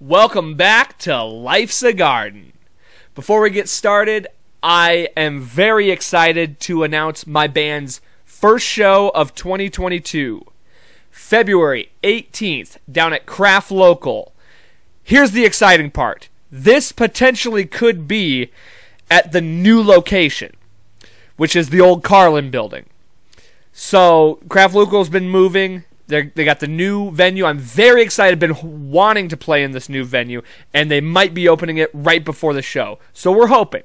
Welcome back to Life's a Garden. Before we get started, I am very excited to announce my band's first show of 2022, February 18th, down at Craft Local. Here's the exciting part this potentially could be at the new location, which is the old Carlin building. So, Craft Local's been moving. They're, they got the new venue. I'm very excited. Been wanting to play in this new venue, and they might be opening it right before the show. So we're hoping.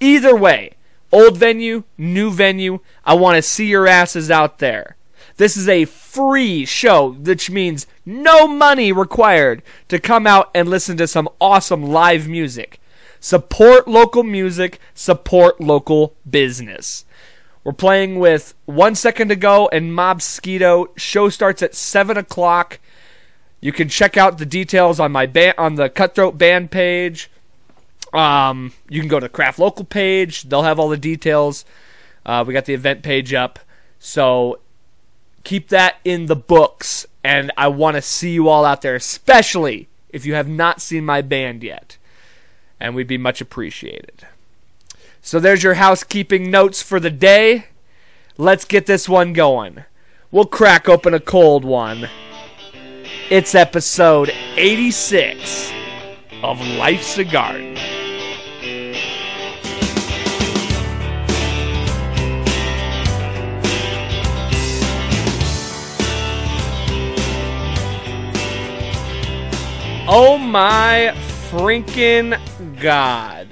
Either way, old venue, new venue. I want to see your asses out there. This is a free show, which means no money required to come out and listen to some awesome live music. Support local music, support local business. We're playing with one second to go and Mobsquito. Show starts at seven o'clock. You can check out the details on my band on the Cutthroat Band page. Um, you can go to the Craft Local page. They'll have all the details. Uh, we got the event page up, so keep that in the books. And I want to see you all out there, especially if you have not seen my band yet. And we'd be much appreciated. So there's your housekeeping notes for the day. Let's get this one going. We'll crack open a cold one. It's episode 86 of Life's a Garden. Oh my freaking god.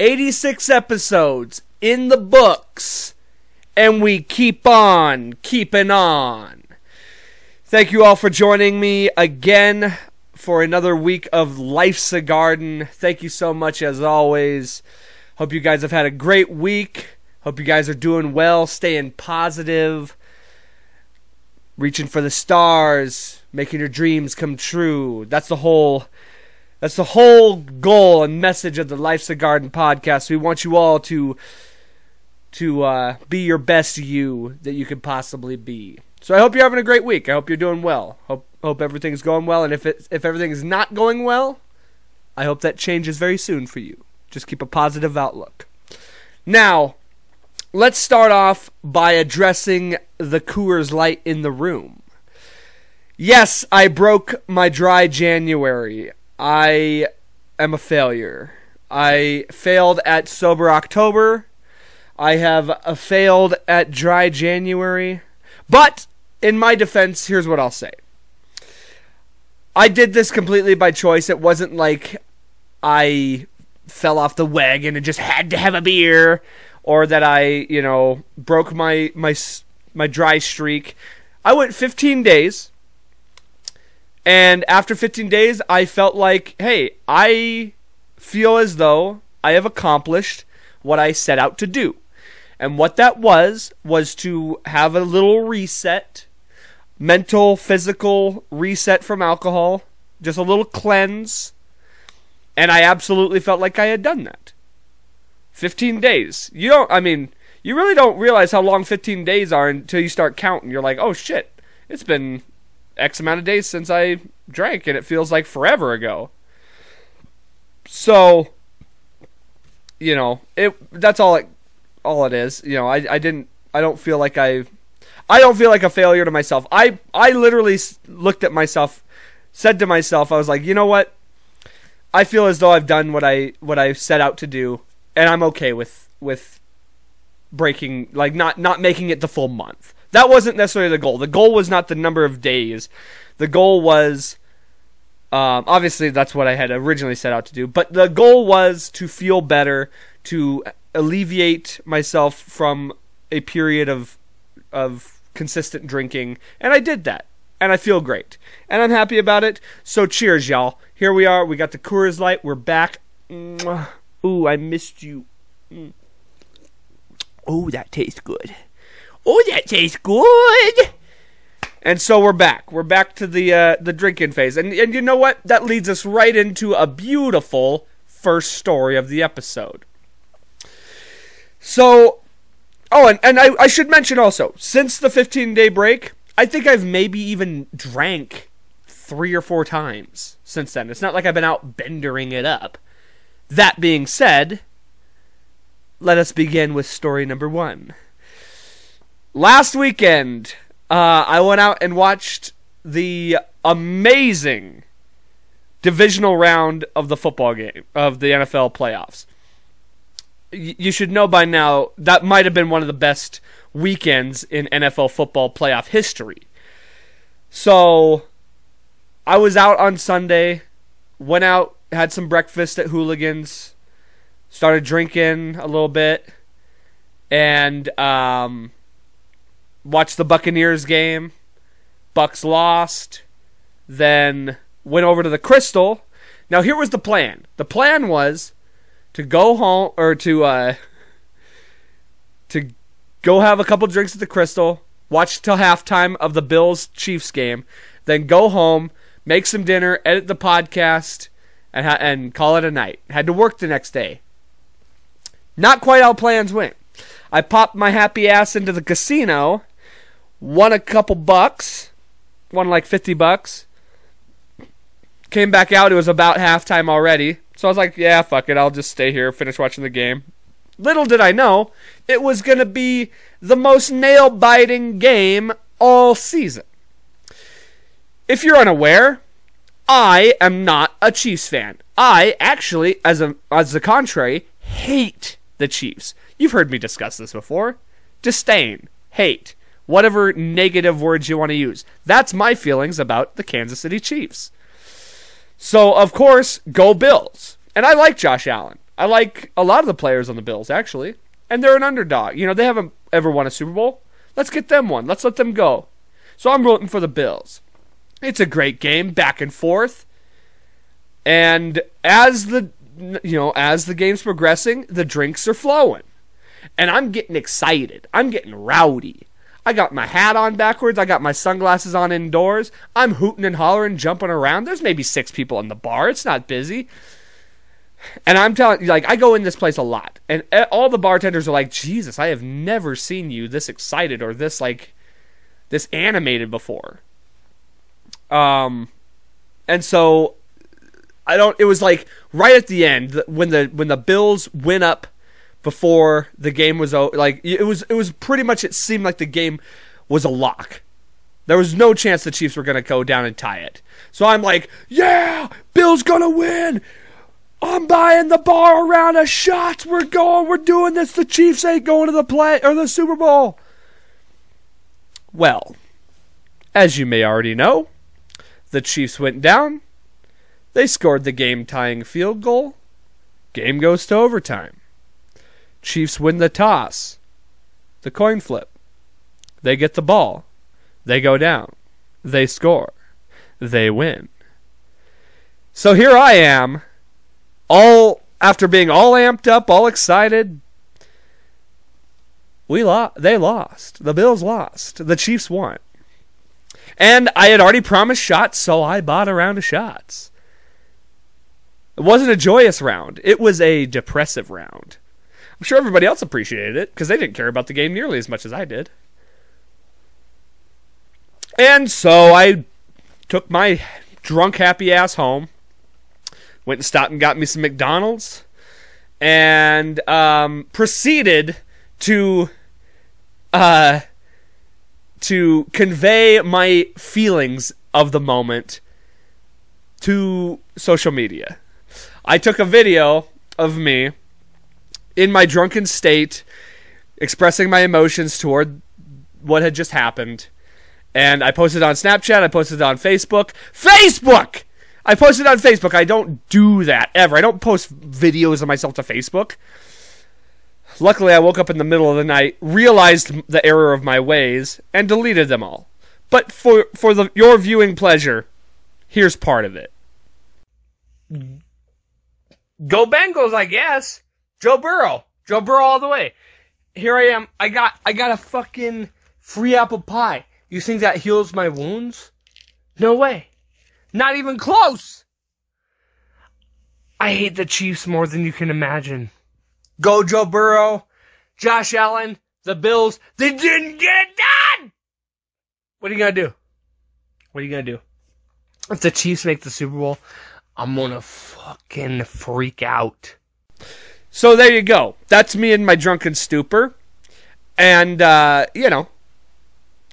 86 episodes in the books, and we keep on keeping on. Thank you all for joining me again for another week of Life's a Garden. Thank you so much as always. Hope you guys have had a great week. Hope you guys are doing well, staying positive, reaching for the stars, making your dreams come true. That's the whole that's the whole goal and message of the Life's a Garden podcast. We want you all to to uh, be your best you that you could possibly be. So I hope you're having a great week. I hope you're doing well. Hope hope everything's going well. And if it if everything is not going well, I hope that changes very soon for you. Just keep a positive outlook. Now, let's start off by addressing the Coors Light in the room. Yes, I broke my dry January. I am a failure. I failed at Sober October. I have uh, failed at Dry January. But in my defense, here's what I'll say. I did this completely by choice. It wasn't like I fell off the wagon and just had to have a beer or that I, you know, broke my my my dry streak. I went 15 days and after 15 days, I felt like, hey, I feel as though I have accomplished what I set out to do. And what that was, was to have a little reset, mental, physical reset from alcohol, just a little cleanse. And I absolutely felt like I had done that. 15 days. You don't, I mean, you really don't realize how long 15 days are until you start counting. You're like, oh shit, it's been X amount of days since I drank, and it feels like forever ago. So, you know, it that's all it all it is. You know, I I didn't I don't feel like I I don't feel like a failure to myself. I I literally looked at myself, said to myself, I was like, you know what? I feel as though I've done what I what I set out to do, and I'm okay with with breaking like not not making it the full month. That wasn't necessarily the goal. The goal was not the number of days. The goal was um, obviously that's what I had originally set out to do, but the goal was to feel better, to alleviate myself from a period of of consistent drinking, and I did that. And I feel great. And I'm happy about it. So cheers, y'all. Here we are. We got the Coors Light. We're back. Ooh, I missed you. Mm. Oh, that tastes good. Oh, that tastes good. And so we're back. We're back to the uh, the drinking phase, and and you know what? That leads us right into a beautiful first story of the episode. So, oh, and and I, I should mention also, since the 15 day break, I think I've maybe even drank three or four times since then. It's not like I've been out bendering it up. That being said, let us begin with story number one. Last weekend, uh, I went out and watched the amazing divisional round of the football game of the NFL playoffs. Y- you should know by now that might have been one of the best weekends in NFL football playoff history. So I was out on Sunday, went out, had some breakfast at Hooligans, started drinking a little bit, and um, watched the Buccaneers game. Bucks lost. Then went over to the Crystal. Now here was the plan. The plan was to go home or to uh, to go have a couple drinks at the Crystal, watch till halftime of the Bills Chiefs game, then go home, make some dinner, edit the podcast, and ha- and call it a night. Had to work the next day. Not quite how plans went. I popped my happy ass into the casino, won a couple bucks, won like 50 bucks. Came back out, it was about halftime already. So I was like, yeah, fuck it, I'll just stay here, finish watching the game. Little did I know, it was going to be the most nail biting game all season. If you're unaware, I am not a Chiefs fan. I actually, as a as the contrary, hate the Chiefs. You've heard me discuss this before. Disdain, hate, whatever negative words you want to use. That's my feelings about the Kansas City Chiefs. So, of course, go Bills. And I like Josh Allen. I like a lot of the players on the Bills, actually. And they're an underdog. You know, they haven't ever won a Super Bowl. Let's get them one. Let's let them go. So I'm rooting for the Bills. It's a great game, back and forth. And as the you know, as the game's progressing, the drinks are flowing. And I'm getting excited. I'm getting rowdy. I got my hat on backwards. I got my sunglasses on indoors. I'm hooting and hollering, jumping around. There's maybe six people in the bar. It's not busy. And I'm telling you, like, I go in this place a lot, and all the bartenders are like, Jesus, I have never seen you this excited or this, like, this animated before. Um, and so I don't, it was like right at the end when the, when the Bills went up before the game was over. Like it was, it was pretty much. It seemed like the game was a lock. There was no chance the Chiefs were going to go down and tie it. So I'm like, yeah, Bill's gonna win. I'm buying the bar around of shots. We're going. We're doing this. The Chiefs ain't going to the play or the Super Bowl. Well, as you may already know, the Chiefs went down. They scored the game tying field goal. Game goes to overtime. Chiefs win the toss, the coin flip. They get the ball. They go down. They score. They win. So here I am, all after being all amped up, all excited. We lost. They lost. The Bills lost. The Chiefs won. And I had already promised shots, so I bought a round of shots. It wasn't a joyous round. It was a depressive round. I'm sure everybody else appreciated it because they didn't care about the game nearly as much as I did. And so I took my drunk happy ass home, went and stopped and got me some McDonald's, and um, proceeded to uh, to convey my feelings of the moment to social media. I took a video of me in my drunken state expressing my emotions toward what had just happened. And I posted on Snapchat, I posted on Facebook. Facebook! I posted on Facebook. I don't do that ever. I don't post videos of myself to Facebook. Luckily, I woke up in the middle of the night, realized the error of my ways, and deleted them all. But for for the, your viewing pleasure, here's part of it. Go Bengals, I guess. Joe Burrow. Joe Burrow all the way. Here I am. I got I got a fucking free apple pie. You think that heals my wounds? No way. Not even close. I hate the Chiefs more than you can imagine. Go Joe Burrow, Josh Allen, the Bills. They didn't get it done. What are you gonna do? What are you gonna do? if the Chiefs make the Super Bowl, I'm gonna fucking freak out. So there you go. That's me in my drunken stupor. And, uh, you know,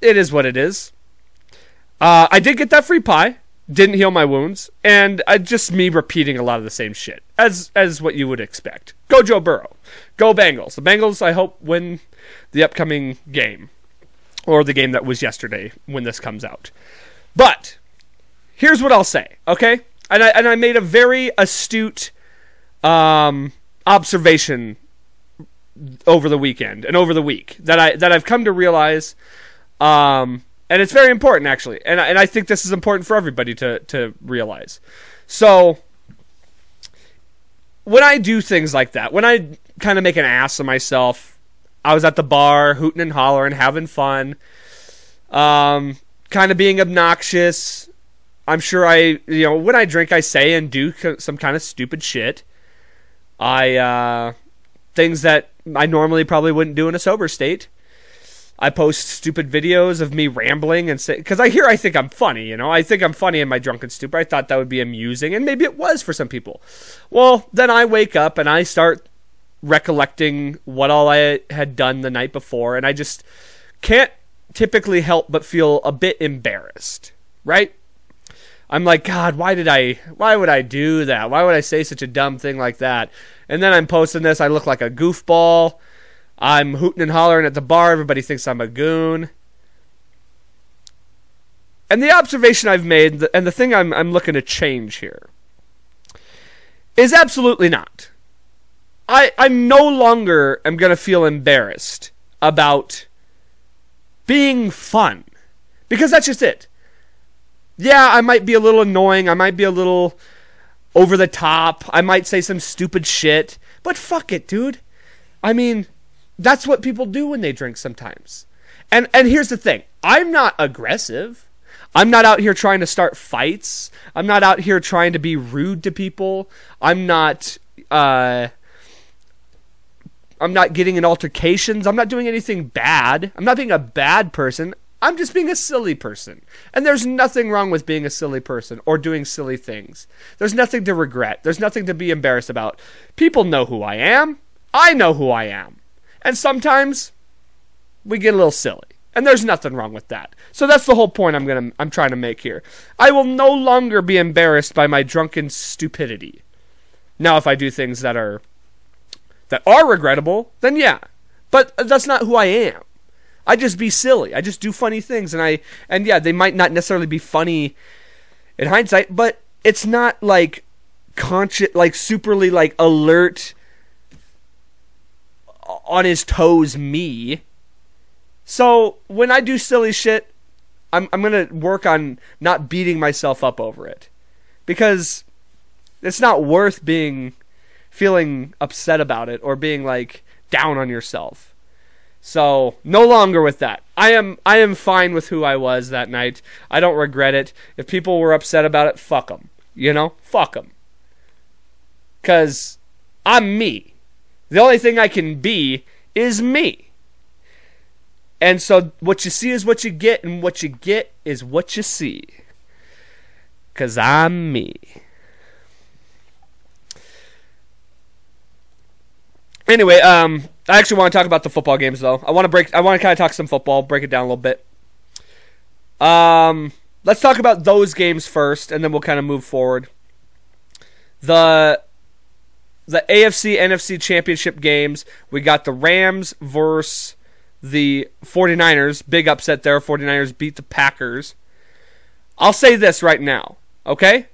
it is what it is. Uh, I did get that free pie. Didn't heal my wounds. And uh, just me repeating a lot of the same shit. As, as what you would expect. Go Joe Burrow. Go Bengals. The Bengals, I hope, win the upcoming game. Or the game that was yesterday when this comes out. But, here's what I'll say, okay? And I, and I made a very astute um, observation over the weekend and over the week that I that I've come to realize, um, and it's very important actually, and I, and I think this is important for everybody to to realize. So when I do things like that, when I kind of make an ass of myself, I was at the bar hooting and hollering, having fun, um, kind of being obnoxious. I'm sure I, you know, when I drink, I say and do some kind of stupid shit. I uh, things that I normally probably wouldn't do in a sober state. I post stupid videos of me rambling and say because I hear I think I'm funny, you know. I think I'm funny in my drunken stupor. I thought that would be amusing, and maybe it was for some people. Well, then I wake up and I start recollecting what all I had done the night before, and I just can't typically help but feel a bit embarrassed, right? I'm like, God, why did I, why would I do that? Why would I say such a dumb thing like that? And then I'm posting this. I look like a goofball. I'm hooting and hollering at the bar. Everybody thinks I'm a goon. And the observation I've made, and the thing I'm, I'm looking to change here, is absolutely not. I, I no longer am going to feel embarrassed about being fun. Because that's just it yeah, I might be a little annoying. I might be a little over the top. I might say some stupid shit. But fuck it, dude. I mean, that's what people do when they drink sometimes. And and here's the thing. I'm not aggressive. I'm not out here trying to start fights. I'm not out here trying to be rude to people. I'm not uh I'm not getting in altercations. I'm not doing anything bad. I'm not being a bad person. I'm just being a silly person. And there's nothing wrong with being a silly person or doing silly things. There's nothing to regret. There's nothing to be embarrassed about. People know who I am. I know who I am. And sometimes we get a little silly. And there's nothing wrong with that. So that's the whole point I'm going to I'm trying to make here. I will no longer be embarrassed by my drunken stupidity. Now if I do things that are that are regrettable, then yeah. But that's not who I am. I just be silly. I just do funny things, and I and yeah, they might not necessarily be funny in hindsight, but it's not like conscious, like superly like alert on his toes me. So when I do silly shit, I'm I'm gonna work on not beating myself up over it because it's not worth being feeling upset about it or being like down on yourself. So no longer with that. I am I am fine with who I was that night. I don't regret it. If people were upset about it, fuck them. You know, fuck them. Cause I'm me. The only thing I can be is me. And so what you see is what you get, and what you get is what you see. Cause I'm me. Anyway, um, I actually want to talk about the football games though. I want to break. I want to kind of talk some football, break it down a little bit. Um, let's talk about those games first, and then we'll kind of move forward. The the AFC NFC championship games. We got the Rams versus the 49ers. Big upset there. 49ers beat the Packers. I'll say this right now, okay?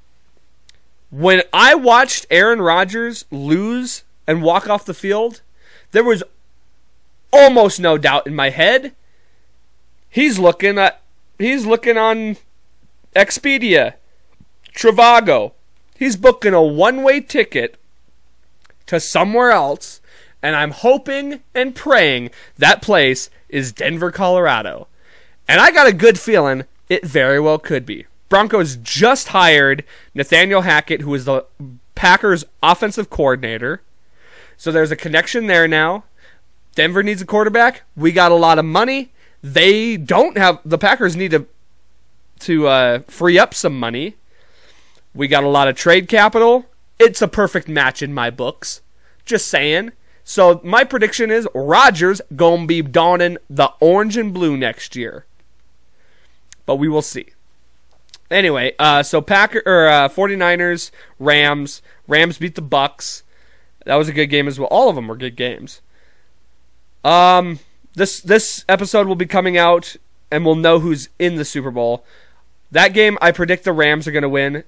When I watched Aaron Rodgers lose and walk off the field, there was almost no doubt in my head. He's looking at he's looking on Expedia, Trivago. He's booking a one-way ticket to somewhere else, and I'm hoping and praying that place is Denver, Colorado. And I got a good feeling it very well could be. Broncos just hired Nathaniel Hackett, who is the Packers offensive coordinator. So there's a connection there now. Denver needs a quarterback. We got a lot of money. They don't have the Packers need to to uh, free up some money. We got a lot of trade capital. It's a perfect match in my books. Just saying. So my prediction is Rodgers gonna be donning the orange and blue next year. But we will see. Anyway, uh, so Packer or uh, 49ers, Rams. Rams beat the Bucks. That was a good game as well. All of them were good games. Um, this this episode will be coming out, and we'll know who's in the Super Bowl. That game, I predict the Rams are going to win.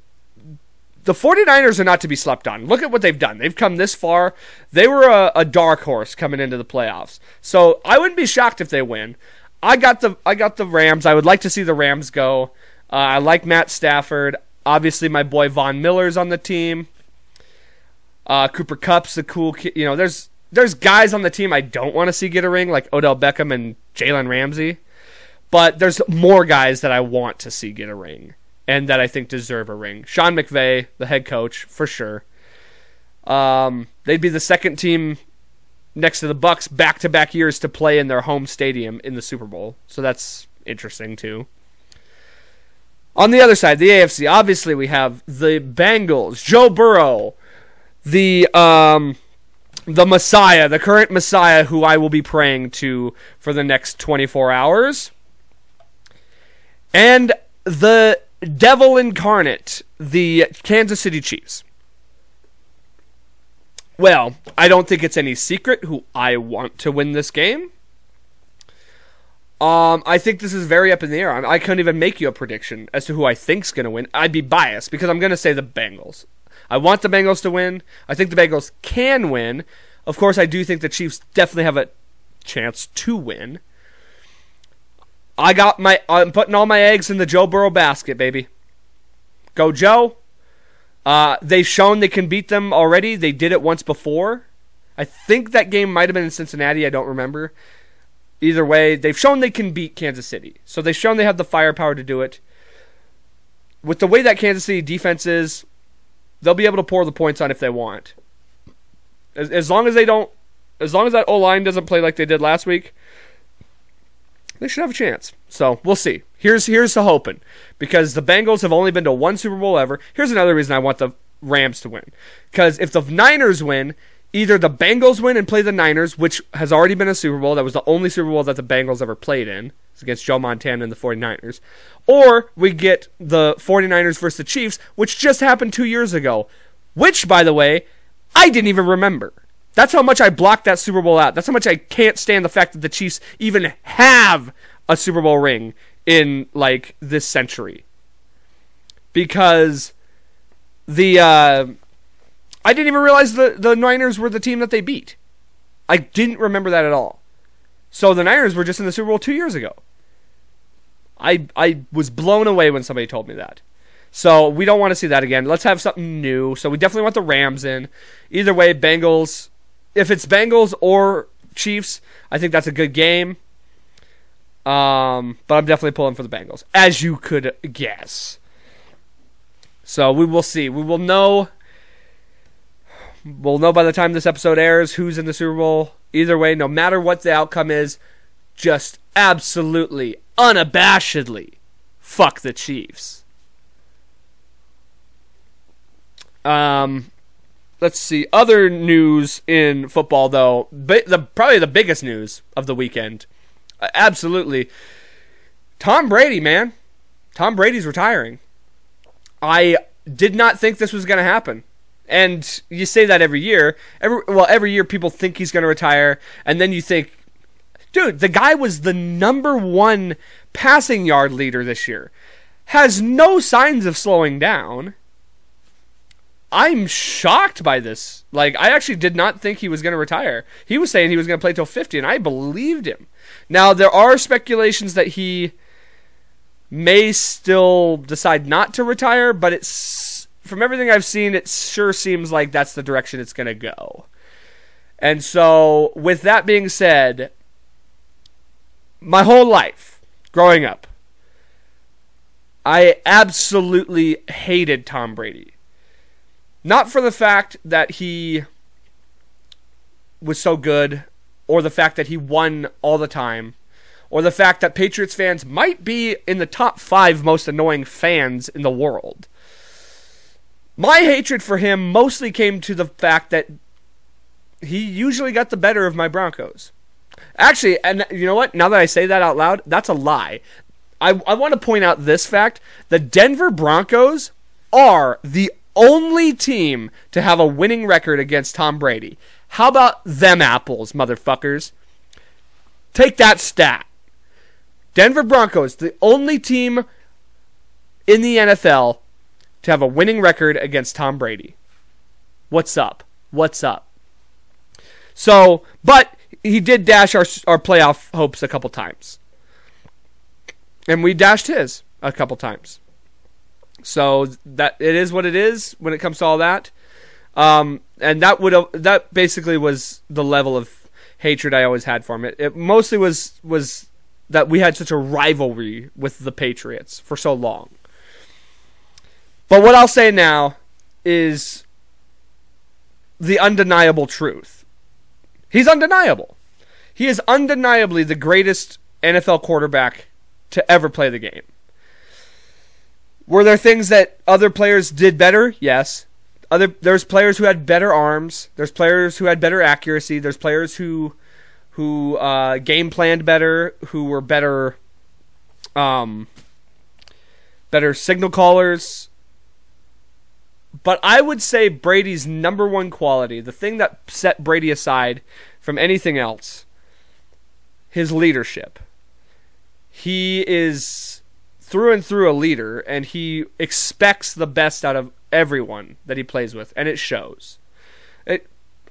The 49ers are not to be slept on. Look at what they've done. They've come this far. They were a, a dark horse coming into the playoffs. So I wouldn't be shocked if they win. I got the I got the Rams. I would like to see the Rams go. Uh, I like Matt Stafford. Obviously, my boy Von Miller's on the team. Uh, Cooper Kupp's a cool kid. You know, there's there's guys on the team I don't want to see get a ring, like Odell Beckham and Jalen Ramsey. But there's more guys that I want to see get a ring and that I think deserve a ring. Sean McVay, the head coach, for sure. Um, they'd be the second team next to the Bucks back to back years to play in their home stadium in the Super Bowl. So that's interesting too. On the other side, the AFC, obviously we have the Bengals, Joe Burrow, the um the Messiah, the current Messiah who I will be praying to for the next 24 hours. And the devil incarnate, the Kansas City Chiefs. Well, I don't think it's any secret who I want to win this game. Um, I think this is very up in the air. I, I couldn't even make you a prediction as to who I think's going to win. I'd be biased because I'm going to say the Bengals. I want the Bengals to win. I think the Bengals can win. Of course, I do think the Chiefs definitely have a chance to win. I got my. I'm putting all my eggs in the Joe Burrow basket, baby. Go Joe. Uh, they've shown they can beat them already. They did it once before. I think that game might have been in Cincinnati. I don't remember. Either way, they've shown they can beat Kansas City. So they've shown they have the firepower to do it. With the way that Kansas City defense is, they'll be able to pour the points on if they want. As, as long as they don't, as long as that O line doesn't play like they did last week, they should have a chance. So we'll see. Here's here's the hoping because the Bengals have only been to one Super Bowl ever. Here's another reason I want the Rams to win because if the Niners win, either the Bengals win and play the Niners, which has already been a Super Bowl. That was the only Super Bowl that the Bengals ever played in. Against Joe Montana and the 49ers. Or we get the 49ers versus the Chiefs, which just happened two years ago. Which, by the way, I didn't even remember. That's how much I blocked that Super Bowl out. That's how much I can't stand the fact that the Chiefs even have a Super Bowl ring in like this century. Because the uh, I didn't even realize the the Niners were the team that they beat. I didn't remember that at all. So the Niners were just in the Super Bowl 2 years ago. I I was blown away when somebody told me that. So we don't want to see that again. Let's have something new. So we definitely want the Rams in. Either way, Bengals. If it's Bengals or Chiefs, I think that's a good game. Um, but I'm definitely pulling for the Bengals, as you could guess. So we will see. We will know. We'll know by the time this episode airs who's in the Super Bowl. Either way, no matter what the outcome is, just absolutely, unabashedly, fuck the Chiefs. Um, let's see. Other news in football, though, the probably the biggest news of the weekend uh, absolutely. Tom Brady, man. Tom Brady's retiring. I did not think this was going to happen. And you say that every year. Every well, every year people think he's going to retire, and then you think, dude, the guy was the number one passing yard leader this year. Has no signs of slowing down. I'm shocked by this. Like, I actually did not think he was going to retire. He was saying he was going to play till 50, and I believed him. Now, there are speculations that he may still decide not to retire, but it's from everything I've seen, it sure seems like that's the direction it's going to go. And so, with that being said, my whole life growing up, I absolutely hated Tom Brady. Not for the fact that he was so good or the fact that he won all the time, or the fact that Patriots fans might be in the top five most annoying fans in the world. My hatred for him mostly came to the fact that he usually got the better of my Broncos. Actually, and you know what? Now that I say that out loud, that's a lie. I, I want to point out this fact the Denver Broncos are the only team to have a winning record against Tom Brady. How about them apples, motherfuckers? Take that stat. Denver Broncos, the only team in the NFL to have a winning record against Tom Brady. What's up? What's up? So, but he did dash our our playoff hopes a couple times, and we dashed his a couple times. So that it is what it is when it comes to all that. Um, and that would that basically was the level of hatred I always had for him. It, it mostly was was that we had such a rivalry with the Patriots for so long. But what I'll say now is the undeniable truth. He's undeniable. He is undeniably the greatest NFL quarterback to ever play the game. Were there things that other players did better? Yes. Other there's players who had better arms. There's players who had better accuracy. There's players who who uh, game planned better, who were better um, better signal callers. But I would say Brady's number one quality, the thing that set Brady aside from anything else, his leadership. He is through and through a leader, and he expects the best out of everyone that he plays with, and it shows. It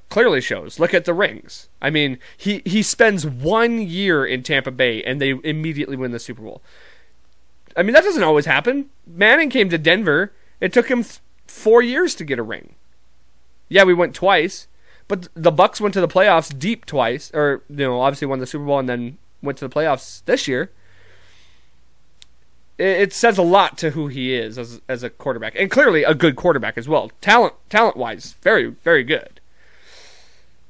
clearly shows. Look at the rings. I mean, he, he spends one year in Tampa Bay, and they immediately win the Super Bowl. I mean, that doesn't always happen. Manning came to Denver. It took him th- four years to get a ring. Yeah, we went twice, but the Bucks went to the playoffs deep twice, or you know, obviously won the Super Bowl and then went to the playoffs this year it says a lot to who he is as as a quarterback, and clearly a good quarterback as well. Talent talent wise, very very good.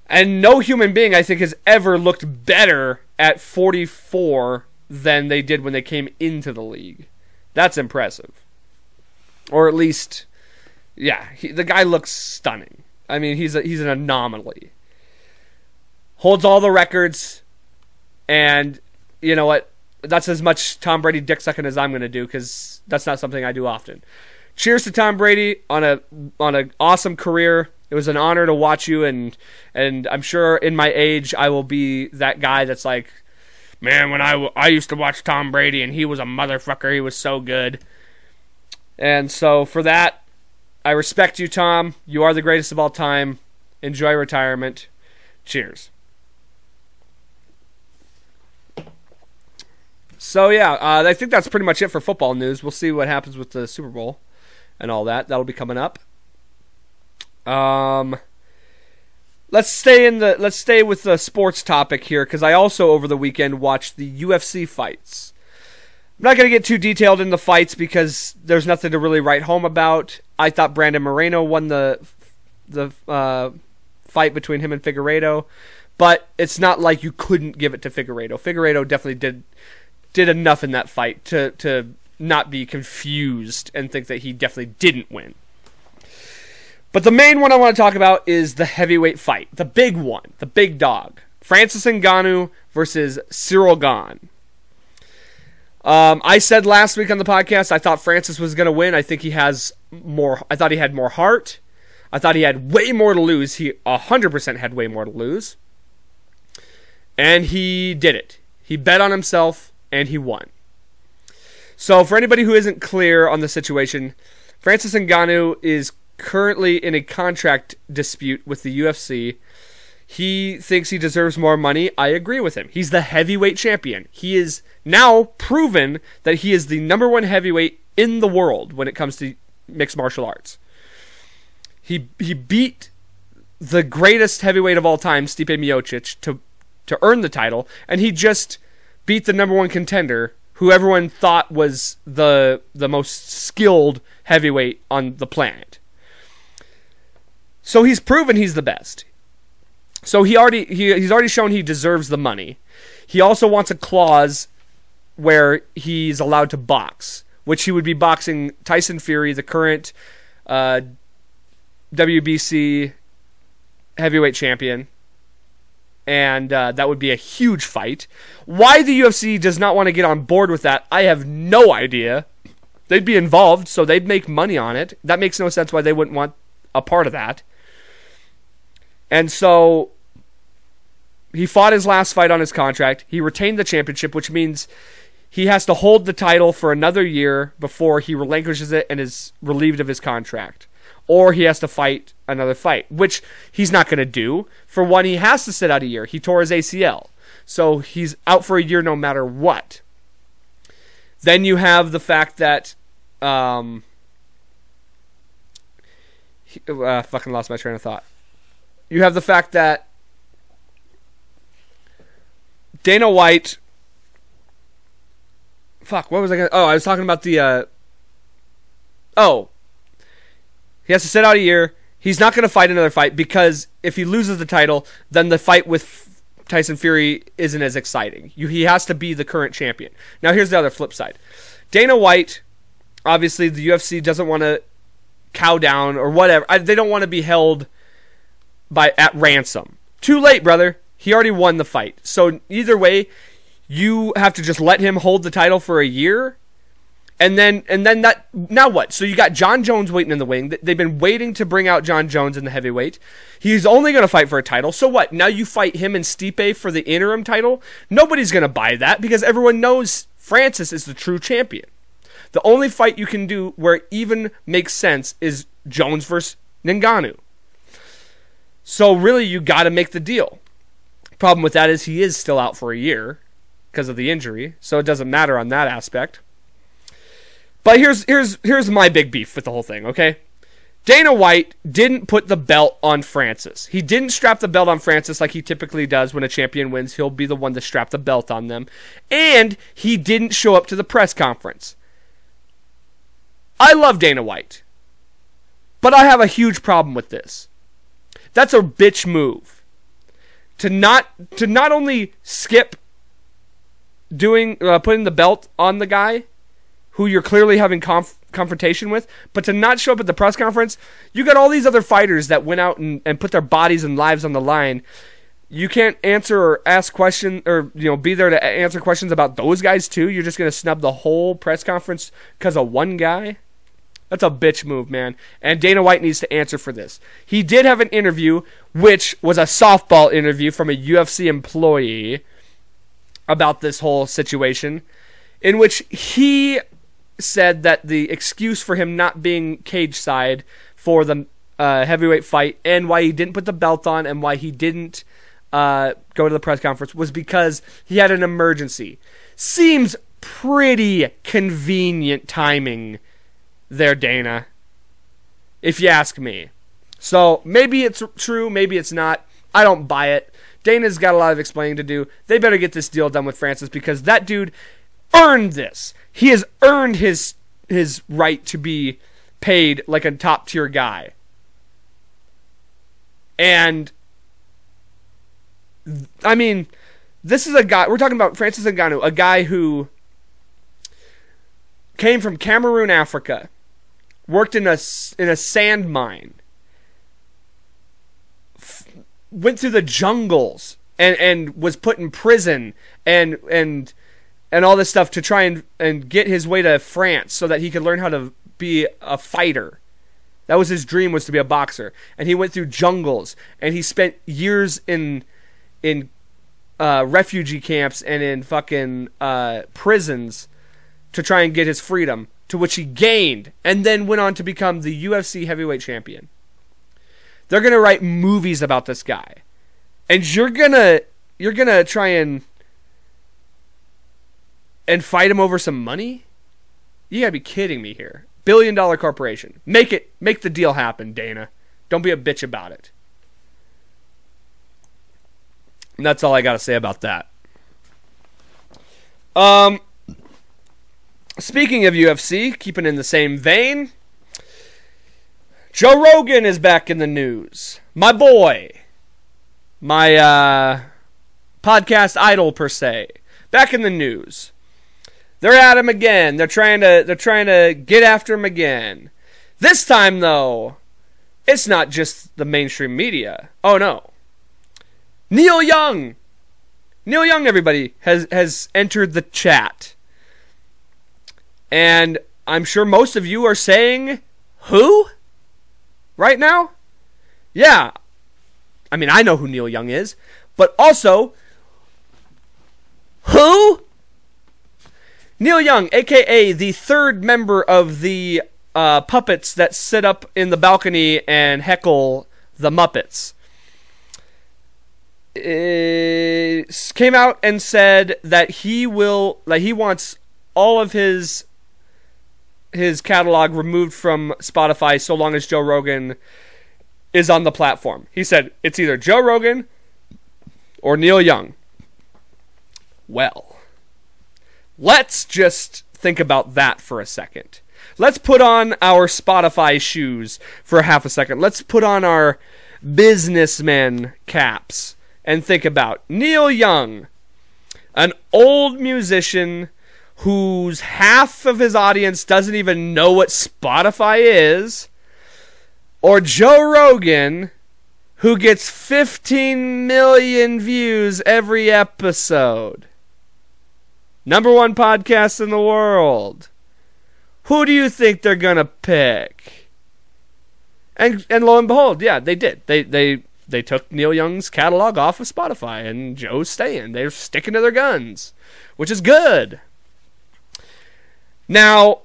And no human being, I think, has ever looked better at 44 than they did when they came into the league. That's impressive, or at least, yeah, he, the guy looks stunning. I mean, he's a, he's an anomaly. Holds all the records, and you know what? that's as much Tom Brady dick sucking as I'm going to do because that's not something I do often. Cheers to Tom Brady on a on an awesome career. It was an honor to watch you, and and I'm sure in my age I will be that guy that's like, man, when I I used to watch Tom Brady and he was a motherfucker. He was so good. And so for that, I respect you, Tom. You are the greatest of all time. Enjoy retirement. Cheers. So yeah, uh, I think that's pretty much it for football news. We'll see what happens with the Super Bowl and all that. That'll be coming up. Um, let's stay in the let's stay with the sports topic here because I also over the weekend watched the UFC fights. I'm not going to get too detailed in the fights because there's nothing to really write home about. I thought Brandon Moreno won the the uh, fight between him and Figueiredo, but it's not like you couldn't give it to Figueiredo. Figueiredo definitely did did enough in that fight to to not be confused and think that he definitely didn't win. But the main one I want to talk about is the heavyweight fight, the big one, the big dog, Francis Ngannou versus Cyril Gane. Um, I said last week on the podcast I thought Francis was going to win. I think he has more. I thought he had more heart. I thought he had way more to lose. He 100% had way more to lose. And he did it. He bet on himself and he won. So, for anybody who isn't clear on the situation, Francis Ngannou is currently in a contract dispute with the UFC. He thinks he deserves more money. I agree with him. He's the heavyweight champion. He is now proven that he is the number one heavyweight in the world when it comes to mixed martial arts. He he beat the greatest heavyweight of all time, Stipe Miocic, to to earn the title, and he just beat the number one contender, who everyone thought was the the most skilled heavyweight on the planet. So he's proven he's the best. So he already he, he's already shown he deserves the money. He also wants a clause where he's allowed to box, which he would be boxing Tyson Fury, the current uh, WBC heavyweight champion, and uh, that would be a huge fight. Why the UFC does not want to get on board with that, I have no idea. They'd be involved, so they'd make money on it. That makes no sense why they wouldn't want a part of that. And so he fought his last fight on his contract. He retained the championship, which means he has to hold the title for another year before he relinquishes it and is relieved of his contract. Or he has to fight another fight, which he's not going to do. For one, he has to sit out a year. He tore his ACL. So he's out for a year no matter what. Then you have the fact that. Um, he, uh, fucking lost my train of thought. You have the fact that Dana White. Fuck, what was I going to. Oh, I was talking about the. Uh, oh. He has to sit out a year. He's not going to fight another fight because if he loses the title, then the fight with Tyson Fury isn't as exciting. You, he has to be the current champion. Now, here's the other flip side Dana White, obviously, the UFC doesn't want to cow down or whatever. I, they don't want to be held by at ransom. Too late, brother. He already won the fight. So either way, you have to just let him hold the title for a year. And then and then that now what? So you got Jon Jones waiting in the wing. They've been waiting to bring out Jon Jones in the heavyweight. He's only going to fight for a title. So what? Now you fight him and Stipe for the interim title? Nobody's going to buy that because everyone knows Francis is the true champion. The only fight you can do where it even makes sense is Jones versus Ngannou. So really, you got to make the deal. Problem with that is he is still out for a year because of the injury, so it doesn't matter on that aspect. But here's here's here's my big beef with the whole thing, okay? Dana White didn't put the belt on Francis. He didn't strap the belt on Francis like he typically does when a champion wins. He'll be the one to strap the belt on them. And he didn't show up to the press conference. I love Dana White. But I have a huge problem with this. That's a bitch move. To not to not only skip doing uh, putting the belt on the guy who you're clearly having conf- confrontation with, but to not show up at the press conference, you got all these other fighters that went out and, and put their bodies and lives on the line. You can't answer or ask questions or you know be there to answer questions about those guys too. You're just gonna snub the whole press conference because of one guy. That's a bitch move, man. And Dana White needs to answer for this. He did have an interview, which was a softball interview from a UFC employee about this whole situation, in which he said that the excuse for him not being cage side for the uh, heavyweight fight and why he didn't put the belt on and why he didn't uh, go to the press conference was because he had an emergency. Seems pretty convenient timing there, Dana. If you ask me. So maybe it's true, maybe it's not. I don't buy it. Dana's got a lot of explaining to do. They better get this deal done with Francis because that dude earned this. He has earned his his right to be paid like a top tier guy. And I mean, this is a guy we're talking about Francis Ngannou, a guy who came from Cameroon, Africa, worked in a in a sand mine, f- went through the jungles and and was put in prison and and and all this stuff to try and and get his way to France so that he could learn how to be a fighter. That was his dream was to be a boxer. And he went through jungles and he spent years in in uh, refugee camps and in fucking uh, prisons to try and get his freedom, to which he gained and then went on to become the UFC heavyweight champion. They're going to write movies about this guy. And you're going to you're going to try and and fight him over some money? You got to be kidding me here. Billion dollar corporation. Make it make the deal happen, Dana. Don't be a bitch about it. And that's all I got to say about that. Um Speaking of UFC, keeping in the same vein, Joe Rogan is back in the news. My boy. My uh, podcast idol per se. Back in the news. They're at him again. They're trying to they're trying to get after him again. This time though, it's not just the mainstream media. Oh no. Neil Young. Neil Young, everybody, has, has entered the chat. And I'm sure most of you are saying, who? Right now? Yeah. I mean, I know who Neil Young is, but also, who? Neil Young, aka the third member of the uh, puppets that sit up in the balcony and heckle the Muppets, came out and said that he will, that he wants all of his his catalog removed from Spotify so long as Joe Rogan is on the platform. He said it's either Joe Rogan or Neil Young. Well, let's just think about that for a second. Let's put on our Spotify shoes for half a second. Let's put on our businessman caps and think about Neil Young, an old musician whose half of his audience doesn't even know what Spotify is, or Joe Rogan, who gets 15 million views every episode. Number one podcast in the world. Who do you think they're gonna pick? And and lo and behold, yeah, they did. They they they took Neil Young's catalog off of Spotify, and Joe's staying. They're sticking to their guns, which is good. Now,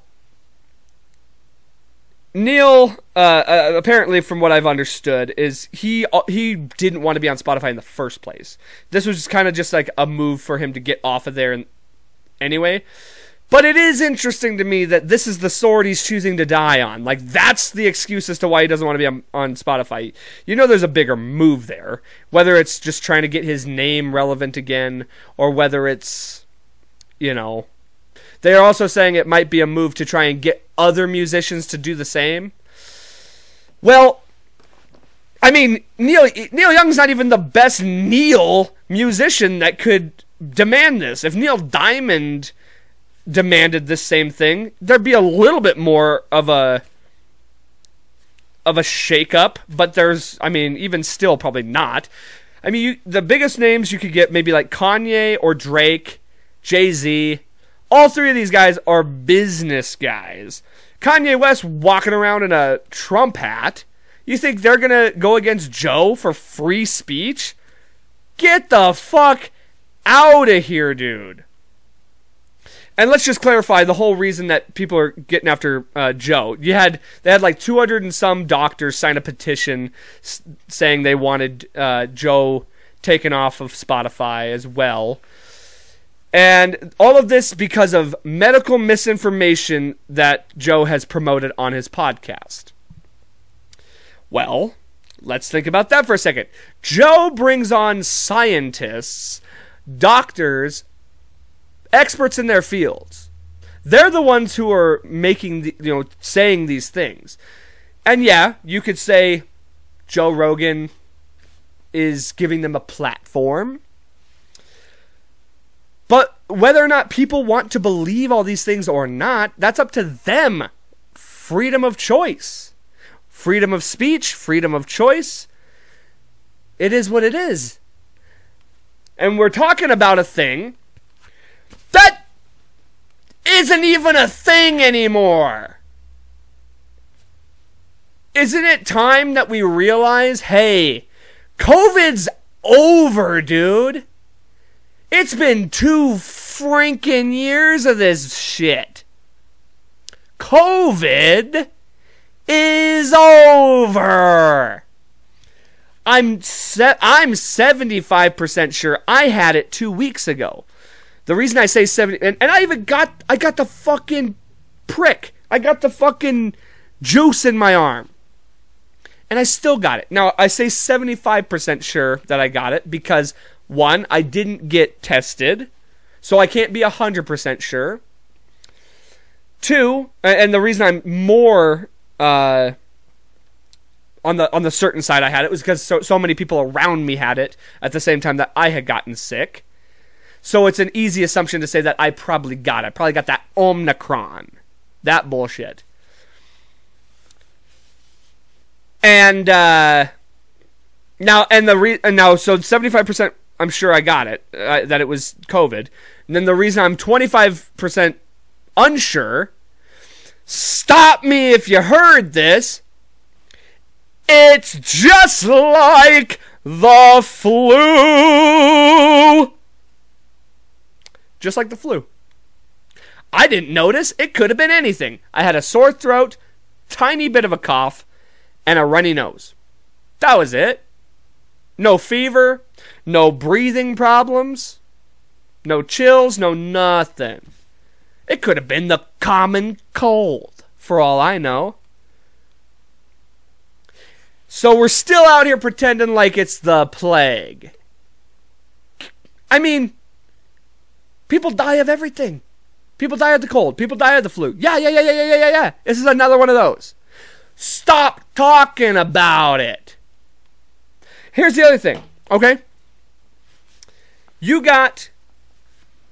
Neil, uh, uh, apparently, from what I've understood, is he uh, he didn't want to be on Spotify in the first place. This was kind of just like a move for him to get off of there, and anyway. But it is interesting to me that this is the sword he's choosing to die on. Like that's the excuse as to why he doesn't want to be on, on Spotify. You know, there's a bigger move there. Whether it's just trying to get his name relevant again, or whether it's, you know, they are also saying it might be a move to try and get other musicians to do the same. Well, I mean, Neil Neil Young's not even the best Neil musician that could demand this. If Neil Diamond demanded this same thing, there'd be a little bit more of a of a shakeup, but there's I mean, even still probably not. I mean, you, the biggest names you could get maybe like Kanye or Drake, Jay-Z, all three of these guys are business guys. Kanye West walking around in a Trump hat. You think they're going to go against Joe for free speech? Get the fuck out of here, dude. And let's just clarify the whole reason that people are getting after uh, Joe. You had they had like 200 and some doctors sign a petition s- saying they wanted uh, Joe taken off of Spotify as well. And all of this because of medical misinformation that Joe has promoted on his podcast. Well, let's think about that for a second. Joe brings on scientists, doctors, experts in their fields. They're the ones who are making the, you know, saying these things. And yeah, you could say Joe Rogan is giving them a platform but whether or not people want to believe all these things or not, that's up to them. Freedom of choice, freedom of speech, freedom of choice. It is what it is. And we're talking about a thing that isn't even a thing anymore. Isn't it time that we realize hey, COVID's over, dude? It's been two freaking years of this shit. COVID is over. I'm se- I'm 75% sure I had it 2 weeks ago. The reason I say 70 and, and I even got I got the fucking prick. I got the fucking juice in my arm. And I still got it. Now, I say 75% sure that I got it because one, I didn't get tested, so I can't be 100% sure. Two, and the reason I'm more uh, on the on the certain side I had it was because so so many people around me had it at the same time that I had gotten sick. So it's an easy assumption to say that I probably got it. Probably got that Omicron. That bullshit. And uh, now, and the re- and now, so seventy five percent, I'm sure I got it uh, that it was COVID. And then the reason I'm twenty five percent unsure. Stop me if you heard this. It's just like the flu. Just like the flu. I didn't notice. It could have been anything. I had a sore throat, tiny bit of a cough, and a runny nose. That was it. No fever, no breathing problems, no chills, no nothing. It could have been the common cold, for all I know. So we're still out here pretending like it's the plague. I mean, people die of everything. People die of the cold. People die of the flu. Yeah, yeah, yeah, yeah, yeah, yeah, yeah. This is another one of those. Stop talking about it. Here's the other thing, okay? You got.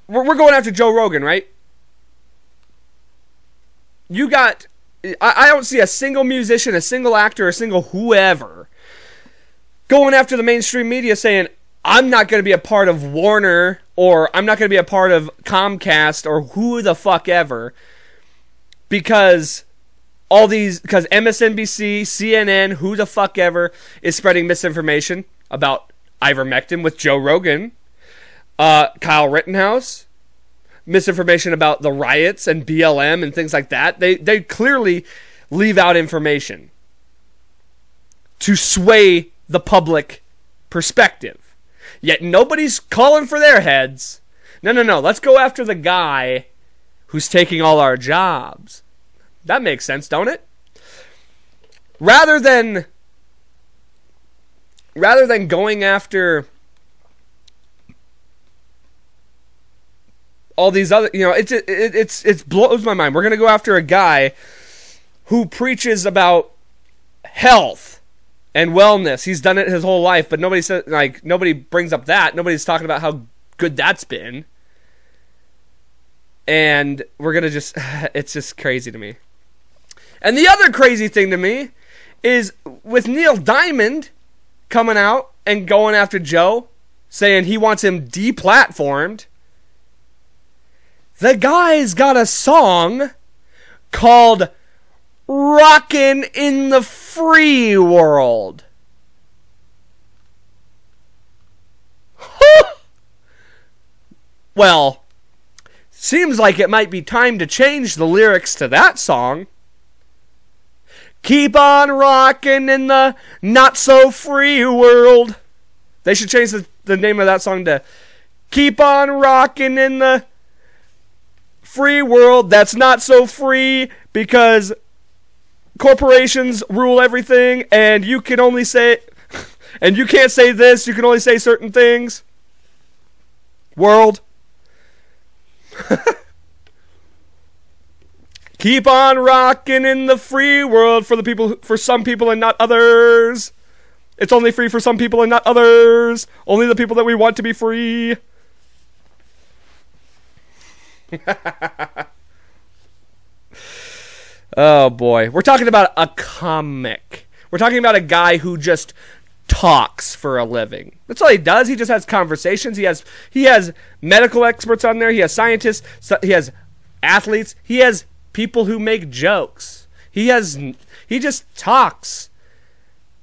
We're, going after Joe Rogan, right? You got. I, I don't see a single musician, a single actor, a single whoever going after the mainstream media saying, I'm not going to be a part of Warner or I'm not going to be a part of Comcast or who the fuck ever because all these because MSNBC, CNN, who the fuck ever is spreading misinformation about ivermectin with Joe Rogan, uh, Kyle Rittenhouse, misinformation about the riots and BLM and things like that. They they clearly leave out information to sway the public perspective. Yet nobody's calling for their heads. No, no, no. Let's go after the guy who's taking all our jobs. That makes sense, don't it? Rather than rather than going after all these other, you know, it's it, it's it blows my mind. We're going to go after a guy who preaches about health and wellness. He's done it his whole life, but nobody said like nobody brings up that. Nobody's talking about how good that's been. And we're gonna just it's just crazy to me. And the other crazy thing to me is with Neil Diamond coming out and going after Joe, saying he wants him deplatformed. The guy's got a song called Rockin' in the Free World. well, seems like it might be time to change the lyrics to that song. Keep on rockin' in the not so free world. They should change the, the name of that song to Keep on rockin' in the free world that's not so free because corporations rule everything and you can only say and you can't say this, you can only say certain things. World. Keep on rocking in the free world for the people for some people and not others. It's only free for some people and not others. Only the people that we want to be free. oh boy. We're talking about a comic. We're talking about a guy who just talks for a living. That's all he does. He just has conversations. He has he has medical experts on there. He has scientists. He has athletes. He has people who make jokes. He has he just talks.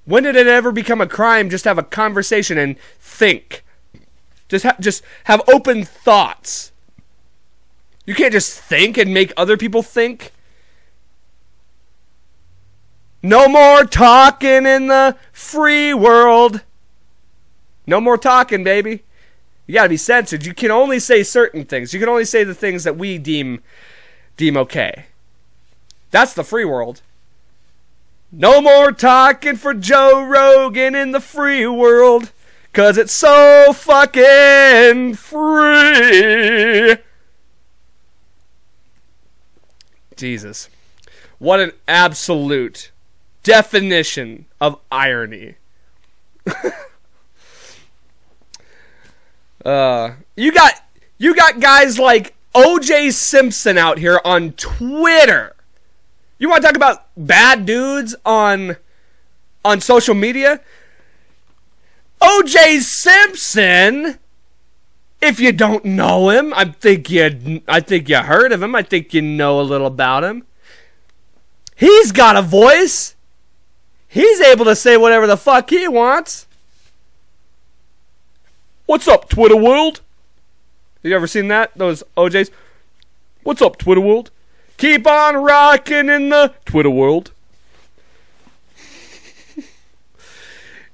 When did it ever become a crime just have a conversation and think? Just ha- just have open thoughts. You can't just think and make other people think. No more talking in the free world. No more talking, baby. You gotta be censored. You can only say certain things. You can only say the things that we deem deem okay. That's the free world. No more talking for Joe Rogan in the free world. Cause it's so fucking free. Jesus. What an absolute definition of irony. uh, you got you got guys like OJ Simpson out here on Twitter. You want to talk about bad dudes on on social media. OJ Simpson, if you don't know him, I think you I think you heard of him. I think you know a little about him. He's got a voice. He's able to say whatever the fuck he wants. What's up, Twitter world? Have you ever seen that? Those OJs? What's up, Twitter world? Keep on rocking in the Twitter world.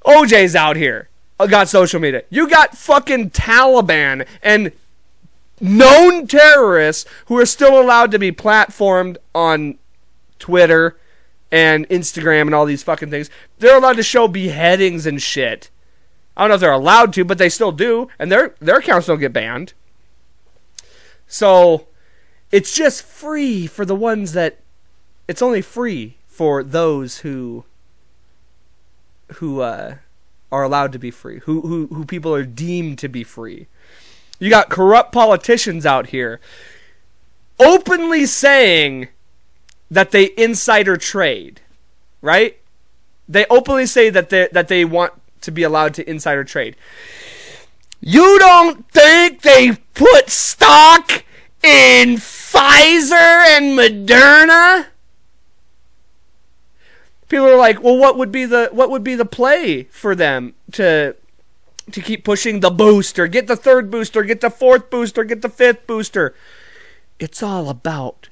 OJ's out here. I got social media. You got fucking Taliban and known terrorists who are still allowed to be platformed on Twitter and Instagram and all these fucking things. They're allowed to show beheadings and shit. I don't know if they're allowed to, but they still do, and their their accounts don't get banned. So it's just free for the ones that it's only free for those who who uh, are allowed to be free, who who who people are deemed to be free. You got corrupt politicians out here openly saying that they insider trade, right? They openly say that they that they want to be allowed to insider trade. You don't think they put stock in Pfizer and Moderna? People are like, "Well, what would be the what would be the play for them to to keep pushing the booster, get the third booster, get the fourth booster, get the fifth booster?" It's all about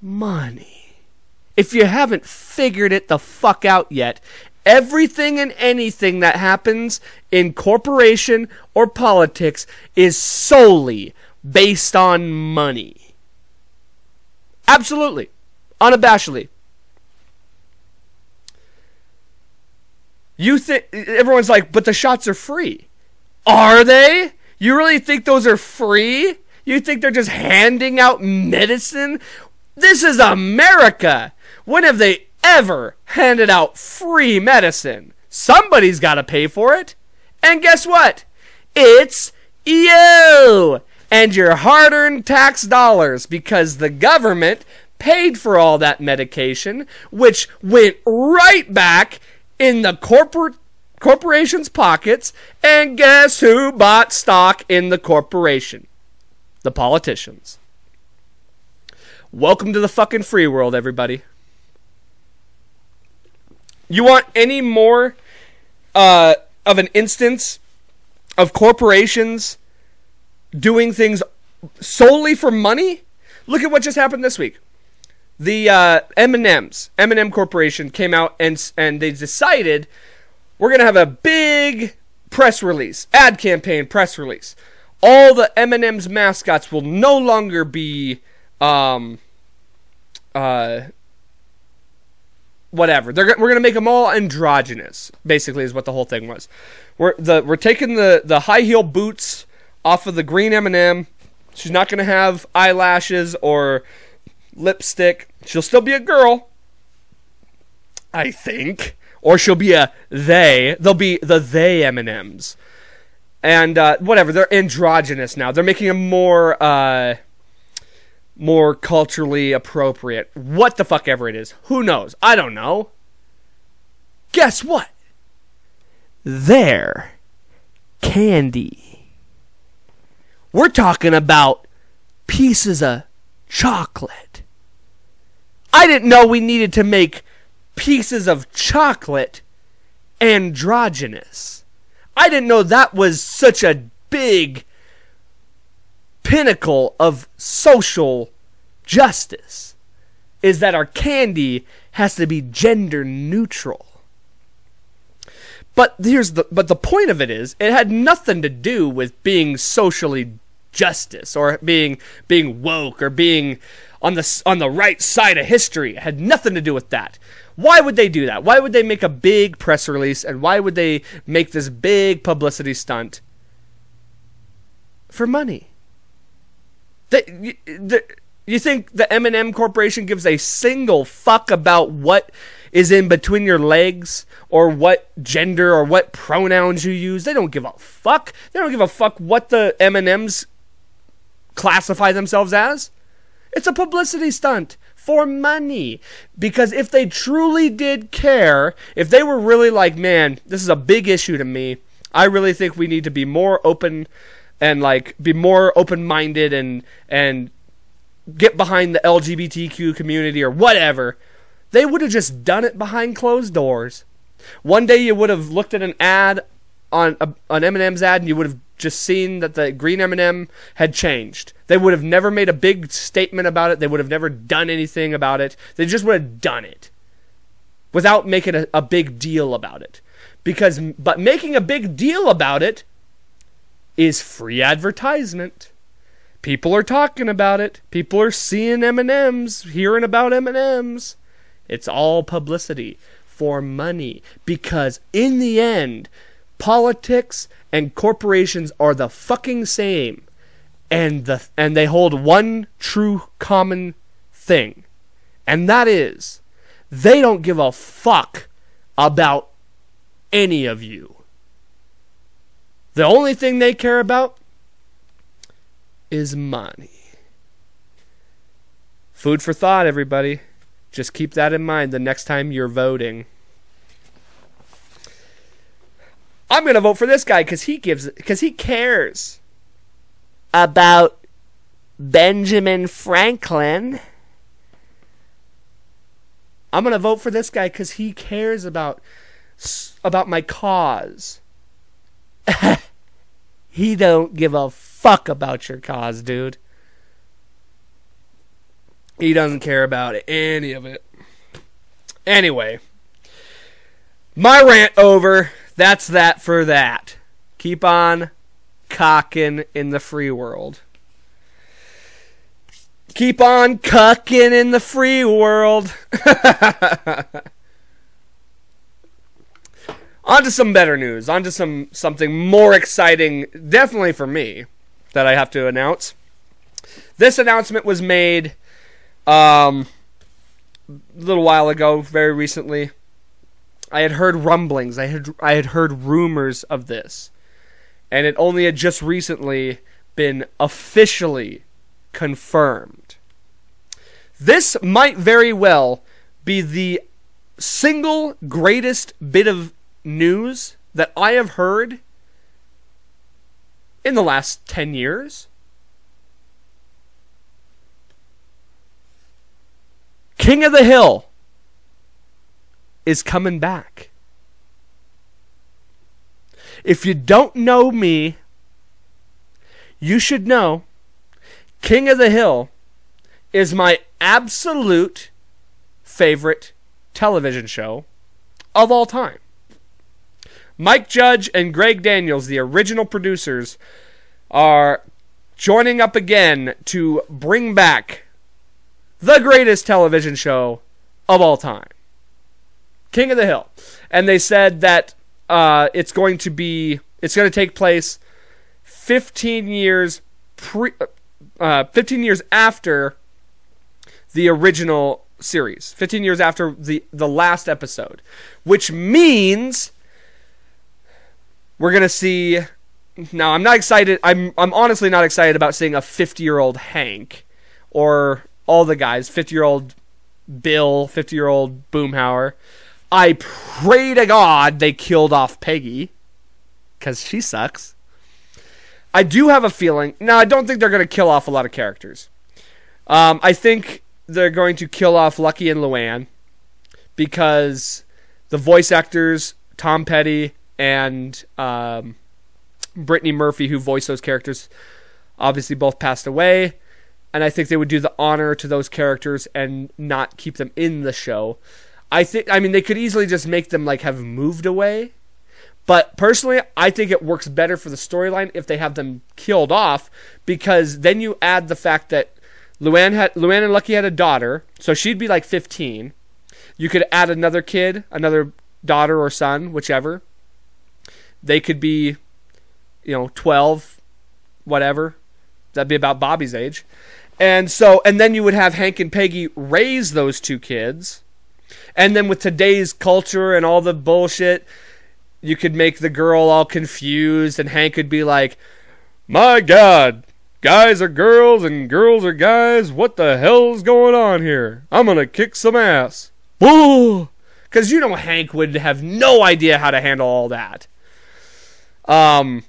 money. If you haven't figured it the fuck out yet, everything and anything that happens in corporation or politics is solely based on money. Absolutely. Unabashedly. You think everyone's like, but the shots are free. Are they? You really think those are free? You think they're just handing out medicine? This is America. When have they ever handed out free medicine? Somebody's got to pay for it. And guess what? It's you and your hard earned tax dollars because the government paid for all that medication, which went right back in the corporate corporation's pockets. And guess who bought stock in the corporation? The politicians. Welcome to the fucking free world, everybody. You want any more uh, of an instance of corporations doing things solely for money? Look at what just happened this week. The uh, M&M's, M&M Corporation came out and and they decided we're gonna have a big press release, ad campaign press release. All the M&M's mascots will no longer be um, uh, whatever. They're we're gonna make them all androgynous. Basically, is what the whole thing was. We're the we're taking the the high heel boots off of the green M&M. She's not gonna have eyelashes or lipstick. She'll still be a girl, I think, or she'll be a they. They'll be the they M and M's, and uh, whatever. They're androgynous now. They're making them more. Uh, more culturally appropriate. What the fuck ever it is. Who knows? I don't know. Guess what? They're candy. We're talking about pieces of chocolate. I didn't know we needed to make pieces of chocolate androgynous. I didn't know that was such a big pinnacle of social justice is that our candy has to be gender neutral. But here's the but the point of it is it had nothing to do with being socially justice or being being woke or being on the on the right side of history. It had nothing to do with that. Why would they do that? Why would they make a big press release and why would they make this big publicity stunt? For money. They, the, you think the M&M Corporation gives a single fuck about what is in between your legs or what gender or what pronouns you use? They don't give a fuck. They don't give a fuck what the M&Ms classify themselves as. It's a publicity stunt. for money. Because if they truly did care, if they were really like, man, this is a big issue to me, I really think we need to be more open and like be more open-minded and and get behind the LGBTQ community or whatever. They would have just done it behind closed doors. One day you would have looked at an ad on uh, a, an M&M's ad and you would have just seen that the green M&M had changed. They would have never made a big statement about it. They would have never done anything about it. They just would have done it without making a, a big deal about it. Because but making a big deal about it is free advertisement. People are talking about it. People are seeing M&Ms, hearing about M&Ms. It's all publicity for money because in the end politics and corporations are the fucking same and the and they hold one true common thing and that is they don't give a fuck about any of you. The only thing they care about is money. Food for thought everybody. Just keep that in mind the next time you're voting I'm going to vote for this guy cuz he gives cuz he cares about Benjamin Franklin. I'm going to vote for this guy cuz he cares about about my cause. he don't give a fuck about your cause, dude. He doesn't care about any of it. Anyway, my rant over. That's that for that. Keep on cocking in the free world. Keep on cucking in the free world. on to some better news. On to some something more exciting, definitely for me, that I have to announce. This announcement was made um, a little while ago, very recently. I had heard rumblings. I had I had heard rumors of this, and it only had just recently been officially confirmed. This might very well be the single greatest bit of news that I have heard in the last 10 years. King of the Hill is coming back. If you don't know me, you should know King of the Hill is my absolute favorite television show of all time. Mike Judge and Greg Daniels, the original producers, are joining up again to bring back the greatest television show of all time. King of the Hill, and they said that uh, it's going to be it's going to take place 15 years pre uh, 15 years after the original series. 15 years after the the last episode. Which means we're going to see now I'm not excited I'm I'm honestly not excited about seeing a 50-year-old Hank or all the guys 50-year-old Bill 50-year-old Boomhauer I pray to God they killed off Peggy because she sucks. I do have a feeling. Now, I don't think they're going to kill off a lot of characters. Um, I think they're going to kill off Lucky and Luann because the voice actors, Tom Petty and um, Brittany Murphy, who voice those characters, obviously both passed away. And I think they would do the honor to those characters and not keep them in the show. I think I mean they could easily just make them like have moved away. But personally, I think it works better for the storyline if they have them killed off because then you add the fact that Luann had Luann and Lucky had a daughter, so she'd be like 15. You could add another kid, another daughter or son, whichever. They could be you know, 12 whatever. That'd be about Bobby's age. And so and then you would have Hank and Peggy raise those two kids and then with today's culture and all the bullshit, you could make the girl all confused, and Hank could be like, My God, guys are girls and girls are guys. What the hell's going on here? I'm gonna kick some ass. Ooh, because you know Hank would have no idea how to handle all that. Um,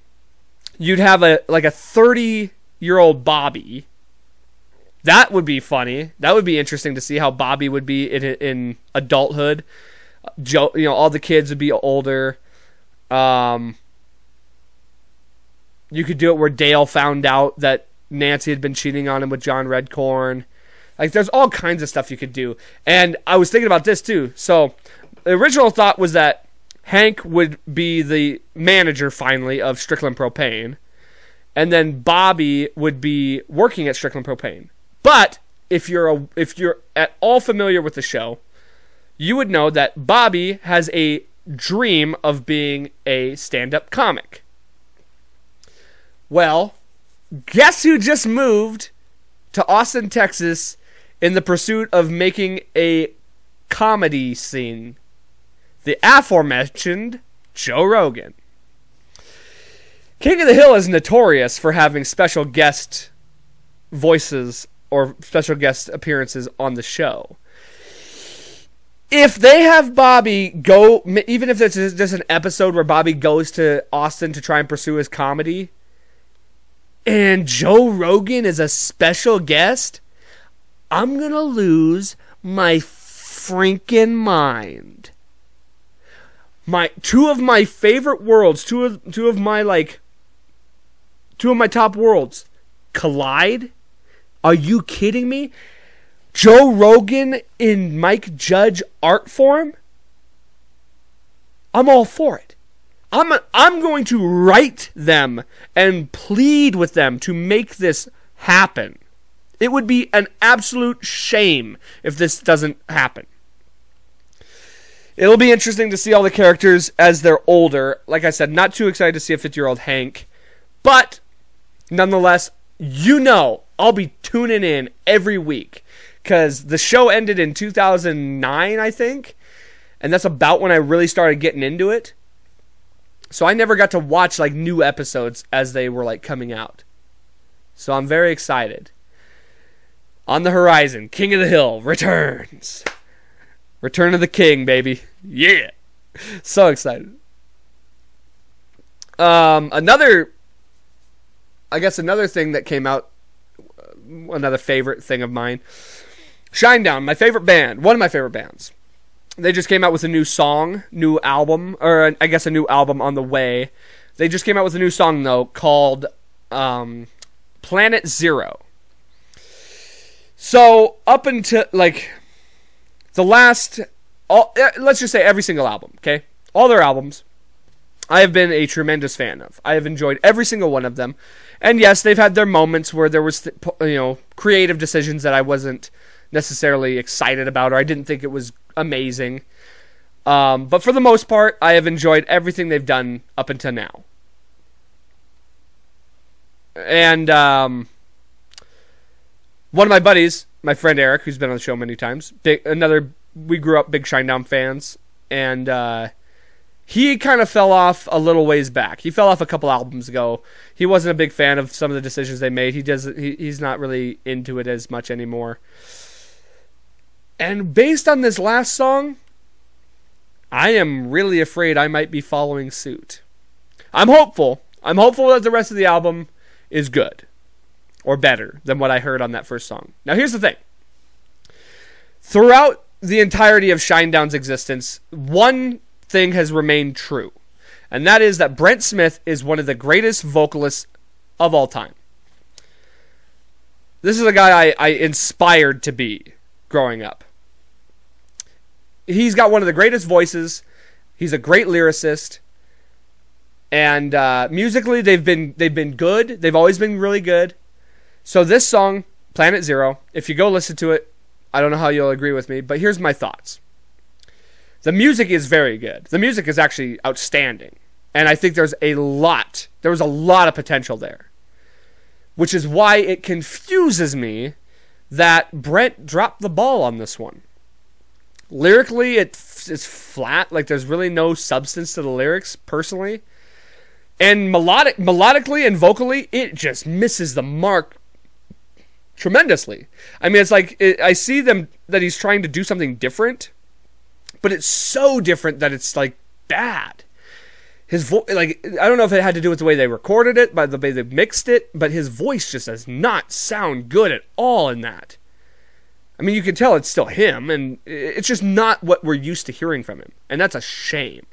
you'd have a like a 30 year old Bobby. That would be funny. That would be interesting to see how Bobby would be in in adulthood. Joe, you know, all the kids would be older. Um, you could do it where Dale found out that Nancy had been cheating on him with John Redcorn. Like, there's all kinds of stuff you could do. And I was thinking about this too. So, the original thought was that Hank would be the manager finally of Strickland Propane, and then Bobby would be working at Strickland Propane. But if you're a, if you're at all familiar with the show, you would know that Bobby has a dream of being a stand-up comic. Well, guess who just moved to Austin, Texas in the pursuit of making a comedy scene? The aforementioned Joe Rogan. King of the Hill is notorious for having special guest voices or special guest appearances on the show. If they have Bobby go, even if it's just an episode where Bobby goes to Austin to try and pursue his comedy, and Joe Rogan is a special guest, I'm gonna lose my freaking mind. My two of my favorite worlds, two of two of my like two of my top worlds collide. Are you kidding me? Joe Rogan in Mike Judge art form? I'm all for it. I'm a, I'm going to write them and plead with them to make this happen. It would be an absolute shame if this doesn't happen. It'll be interesting to see all the characters as they're older. Like I said, not too excited to see a 50 year old Hank. But nonetheless, you know I'll be tuning in every week because the show ended in 2009, I think. And that's about when I really started getting into it. So I never got to watch like new episodes as they were like coming out. So I'm very excited. On the horizon, King of the Hill returns. Return of the King, baby. Yeah. So excited. Um another I guess another thing that came out another favorite thing of mine. Shinedown, my favorite band, one of my favorite bands they just came out with a new song, new album, or I guess a new album on the way. They just came out with a new song though called um, Planet Zero. So up until like the last, all, eh, let's just say every single album, okay, all their albums, I have been a tremendous fan of. I have enjoyed every single one of them, and yes, they've had their moments where there was you know creative decisions that I wasn't necessarily excited about or I didn't think it was amazing. Um, but for the most part, I have enjoyed everything they've done up until now. And um, one of my buddies, my friend Eric, who's been on the show many times, big, another we grew up big Shinedown fans, and uh, he kind of fell off a little ways back. He fell off a couple albums ago. He wasn't a big fan of some of the decisions they made. He does he, he's not really into it as much anymore. And based on this last song, I am really afraid I might be following suit. I'm hopeful. I'm hopeful that the rest of the album is good or better than what I heard on that first song. Now, here's the thing throughout the entirety of Shinedown's existence, one thing has remained true, and that is that Brent Smith is one of the greatest vocalists of all time. This is a guy I, I inspired to be growing up he's got one of the greatest voices. He's a great lyricist, and uh, musically they've been they've been good. They've always been really good. So this song, Planet Zero, if you go listen to it, I don't know how you'll agree with me, but here's my thoughts. The music is very good. The music is actually outstanding, and I think there's a lot. There was a lot of potential there, which is why it confuses me that Brent dropped the ball on this one lyrically it's it's flat like there's really no substance to the lyrics personally And melodic melodically and vocally, it just misses the mark tremendously. I mean, it's like it, I see them that he's trying to do something different, but it's so different that it's like bad. His voice, like I don't know if it had to do with the way they recorded it, by the way they mixed it, but his voice just does not sound good at all in that. I mean, you can tell it's still him, and it's just not what we're used to hearing from him, and that's a shame.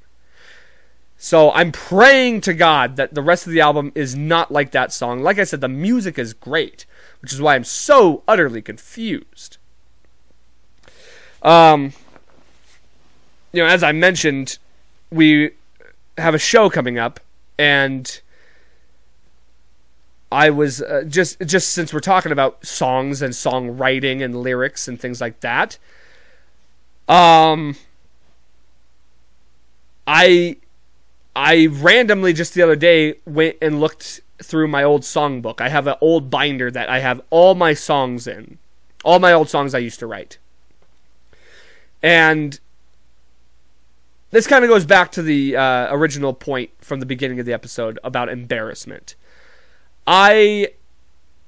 So I'm praying to God that the rest of the album is not like that song. Like I said, the music is great, which is why I'm so utterly confused. Um, you know, as I mentioned, we have a show coming up, and I was uh, just just since we're talking about songs and songwriting and lyrics and things like that. Um, I I randomly just the other day went and looked through my old songbook. I have an old binder that I have all my songs in, all my old songs I used to write, and this kind of goes back to the uh, original point from the beginning of the episode about embarrassment. I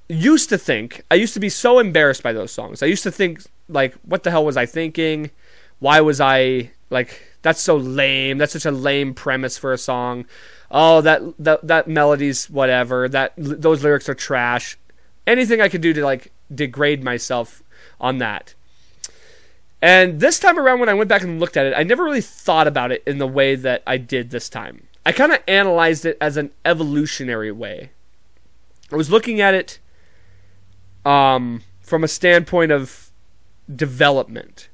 used to think, I used to be so embarrassed by those songs. I used to think, like, what the hell was I thinking? Why was I, like, that's so lame. That's such a lame premise for a song. Oh, that that that melody's whatever. That those lyrics are trash. Anything I could do to like degrade myself on that. And this time around, when I went back and looked at it, I never really thought about it in the way that I did this time. I kind of analyzed it as an evolutionary way. I was looking at it um, from a standpoint of development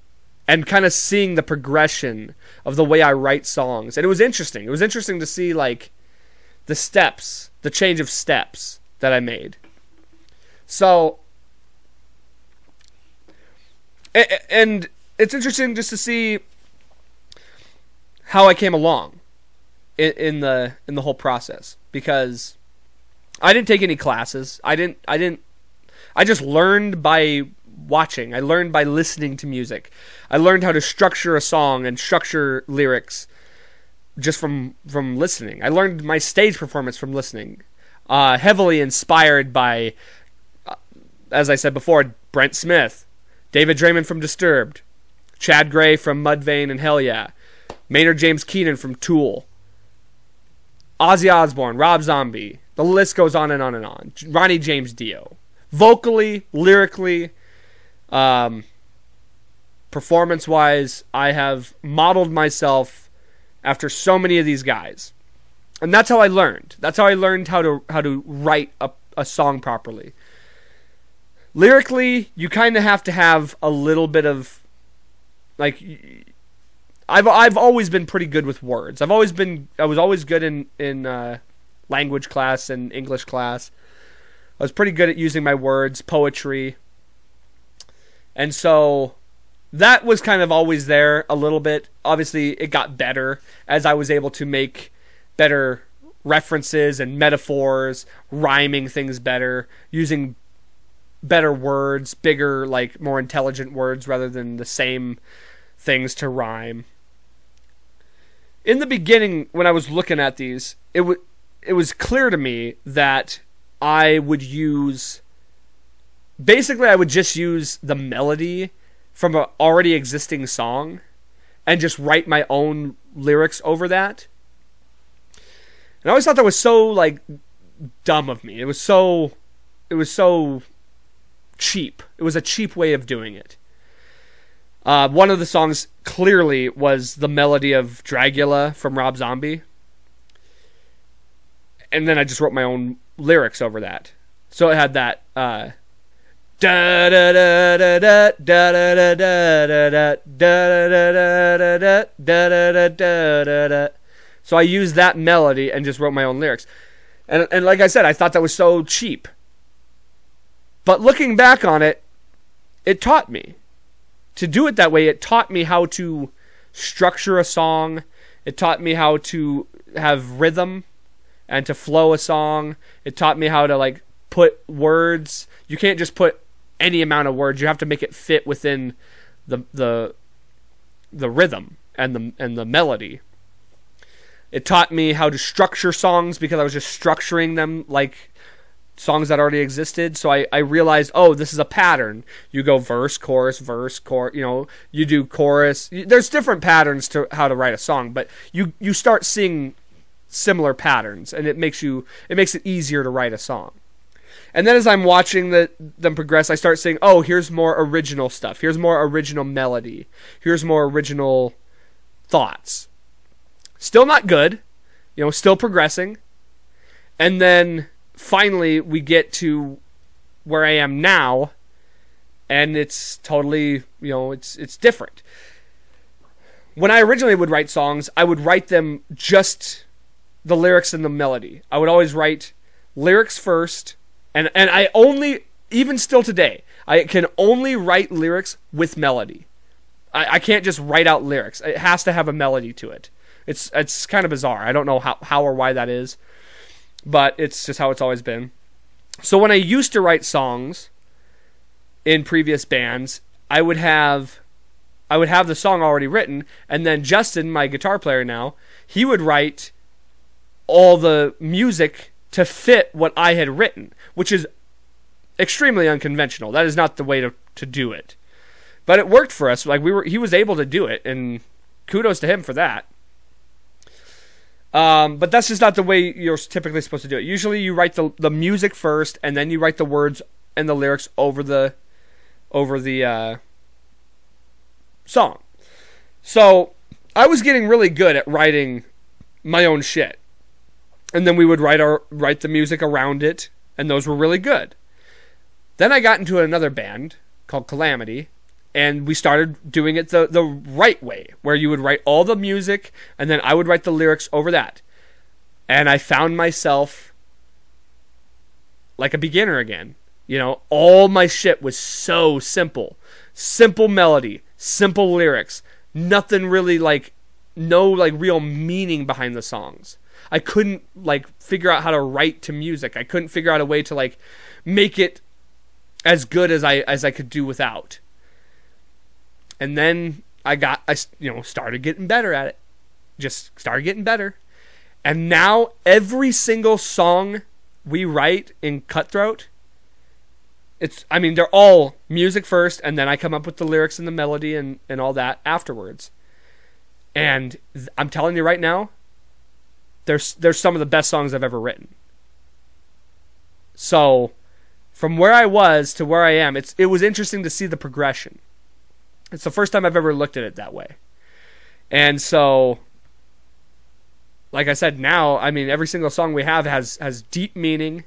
and kind of seeing the progression of the way I write songs. And it was interesting. It was interesting to see like the steps, the change of steps that I made. So and it's interesting just to see how I came along in, the in the whole process because I didn't take any classes. I didn't I didn't I just learned by watching. I learned by listening to music. I learned how to structure a song and structure lyrics just from from listening. I learned my stage performance from listening. Uh, heavily inspired by, uh, as I said before, Brent Smith, David Draiman from Disturbed, Chad Gray from Mudvayne and Hellyeah, Maynard James Keenan from Tool, Ozzy Osbourne, Rob Zombie. The list goes on and on and on. Ronnie James Dio. Vocally, lyrically, um, performance wise, I have modeled myself after so many of these guys. And that's how I learned. That's how I learned how to how to write a, a song properly. Lyrically, you kind of have to have a little bit of like I've I've always been pretty good with words. I've always been I was always good in in uh, language class and English class. I was pretty good at using my words, poetry, and so that was kind of always there a little bit. Obviously, it got better as I was able to make better references and metaphors, rhyming things better, using better words, bigger, like more intelligent words rather than the same things to rhyme. In the beginning, when I was looking at these, it was it was clear to me that I would use basically I would just use the melody from an already existing song and just write my own lyrics over that. And I always thought that was so like dumb of me. It was so it was so cheap. It was a cheap way of doing it. Uh, one of the songs clearly was the melody of Dragula from Rob Zombie. And then I just wrote my own lyrics over that. So it had that uh, Da da da da da da da da da da da da da da da da da So I used that melody and just wrote my own lyrics. And and like I said, I thought that was so cheap. But looking back on it, it taught me to do it that way. It taught me how to structure a song. It taught me how to have rhythm and to flow a song. It taught me how to like put words. You can't just put any amount of words. You have to make it fit within the the the rhythm and the and the melody. It taught me how to structure songs because I was just structuring them like songs that already existed. So I, I realized, oh, this is a pattern. You go verse, chorus, verse, chorus. You know, you do chorus. There's different patterns to how to write a song, but you you start seeing similar patterns, and it makes you it makes it easier to write a song. And then as I'm watching the, them progress, I start saying, oh, here's more original stuff. Here's more original melody. Here's more original thoughts. Still not good, you know, still progressing. And then finally we get to where I am now and it's totally, you know, it's it's different. When I originally would write songs, I would write them just the lyrics and the melody. I would always write lyrics first and and I only even still today, I can only write lyrics with melody. I, I can't just write out lyrics. It has to have a melody to it. It's it's kind of bizarre. I don't know how, how or why that is, but it's just how it's always been. So when I used to write songs in previous bands, I would have I would have the song already written, and then Justin, my guitar player now, he would write all the music to fit what I had written, which is extremely unconventional. That is not the way to, to do it. But it worked for us. Like we were he was able to do it and kudos to him for that. Um, but that's just not the way you're typically supposed to do it. Usually you write the the music first and then you write the words and the lyrics over the over the uh, song. So I was getting really good at writing my own shit and then we would write our write the music around it, and those were really good. Then I got into another band called Calamity, and we started doing it the the right way, where you would write all the music, and then I would write the lyrics over that. And I found myself like a beginner again. You know, all my shit was so simple. Simple melody, simple lyrics, nothing really like no like real meaning behind the songs. I couldn't like figure out how to write to music. I couldn't figure out a way to like make it as good as I as I could do without. And then I got I you know started getting better at it. Just started getting better. And now every single song we write in Cutthroat it's I mean they're all music first and then I come up with the lyrics and the melody and and all that afterwards. And I'm telling you right now, there's there's some of the best songs I've ever written. So, from where I was to where I am, it's it was interesting to see the progression. It's the first time I've ever looked at it that way. And so like I said now, I mean every single song we have has has deep meaning.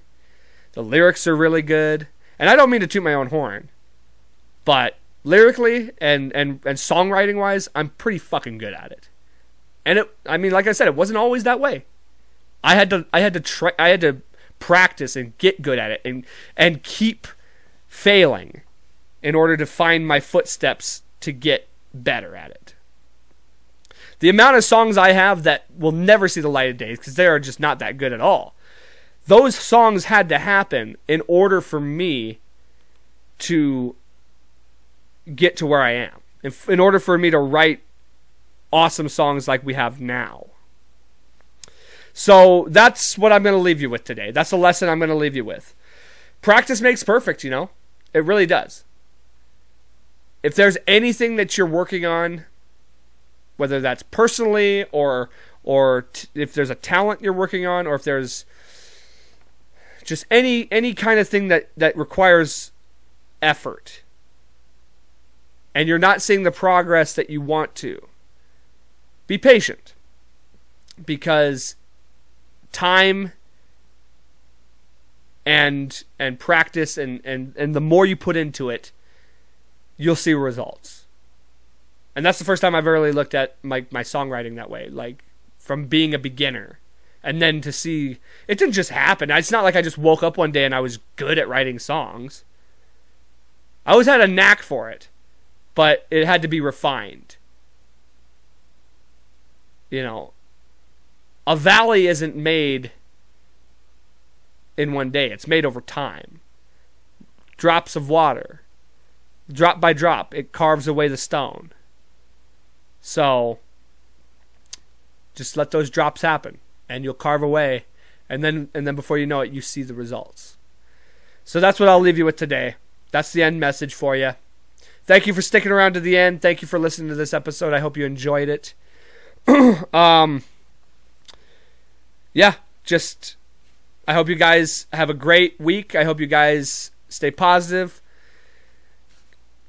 The lyrics are really good. And I don't mean to toot my own horn, but lyrically and and and songwriting wise, I'm pretty fucking good at it. And it, I mean, like I said, it wasn't always that way. I had to, I had to try, I had to practice and get good at it, and and keep failing in order to find my footsteps to get better at it. The amount of songs I have that will never see the light of day because they are just not that good at all. Those songs had to happen in order for me to get to where I am. In, in order for me to write awesome songs like we have now. So that's what I'm going to leave you with today. That's the lesson I'm going to leave you with. Practice makes perfect, you know? It really does. If there's anything that you're working on, whether that's personally or or t- if there's a talent you're working on or if there's just any any kind of thing that that requires effort and you're not seeing the progress that you want to be patient. Because time and and practice and, and and the more you put into it you'll see results. And that's the first time i've really looked at my, my songwriting that way like from being a beginner. And then to see it didn't just happen. It's not like i just woke up one day and i was good at writing songs. I always had a knack for it but it had to be refined. You know, a valley isn't made in one day, it's made over time. Drops of water, drop by drop, it carves away the stone. So, Just let those drops happen, and you'll carve away, and then and then before you know it, you see the results. So that's what I'll leave you with today. That's the end message for you. Thank you for sticking around to the end. Thank you for listening to this episode. I hope you enjoyed it. um, yeah, just I hope you guys have a great week. I hope you guys stay positive.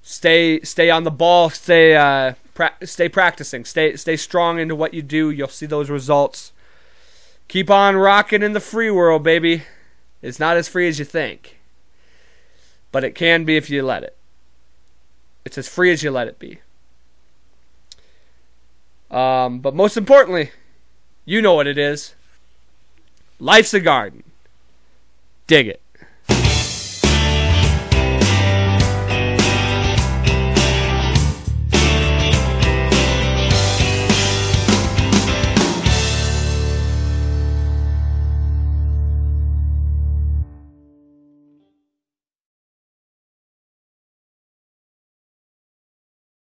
Stay stay on the ball. Stay uh, pra- stay practicing. Stay stay strong into what you do. You'll see those results. Keep on rocking in the free world, baby. It's not as free as you think, but it can be if you let it. It's as free as you let it be. Um, but most importantly, you know what it is. Life's a garden. Dig it.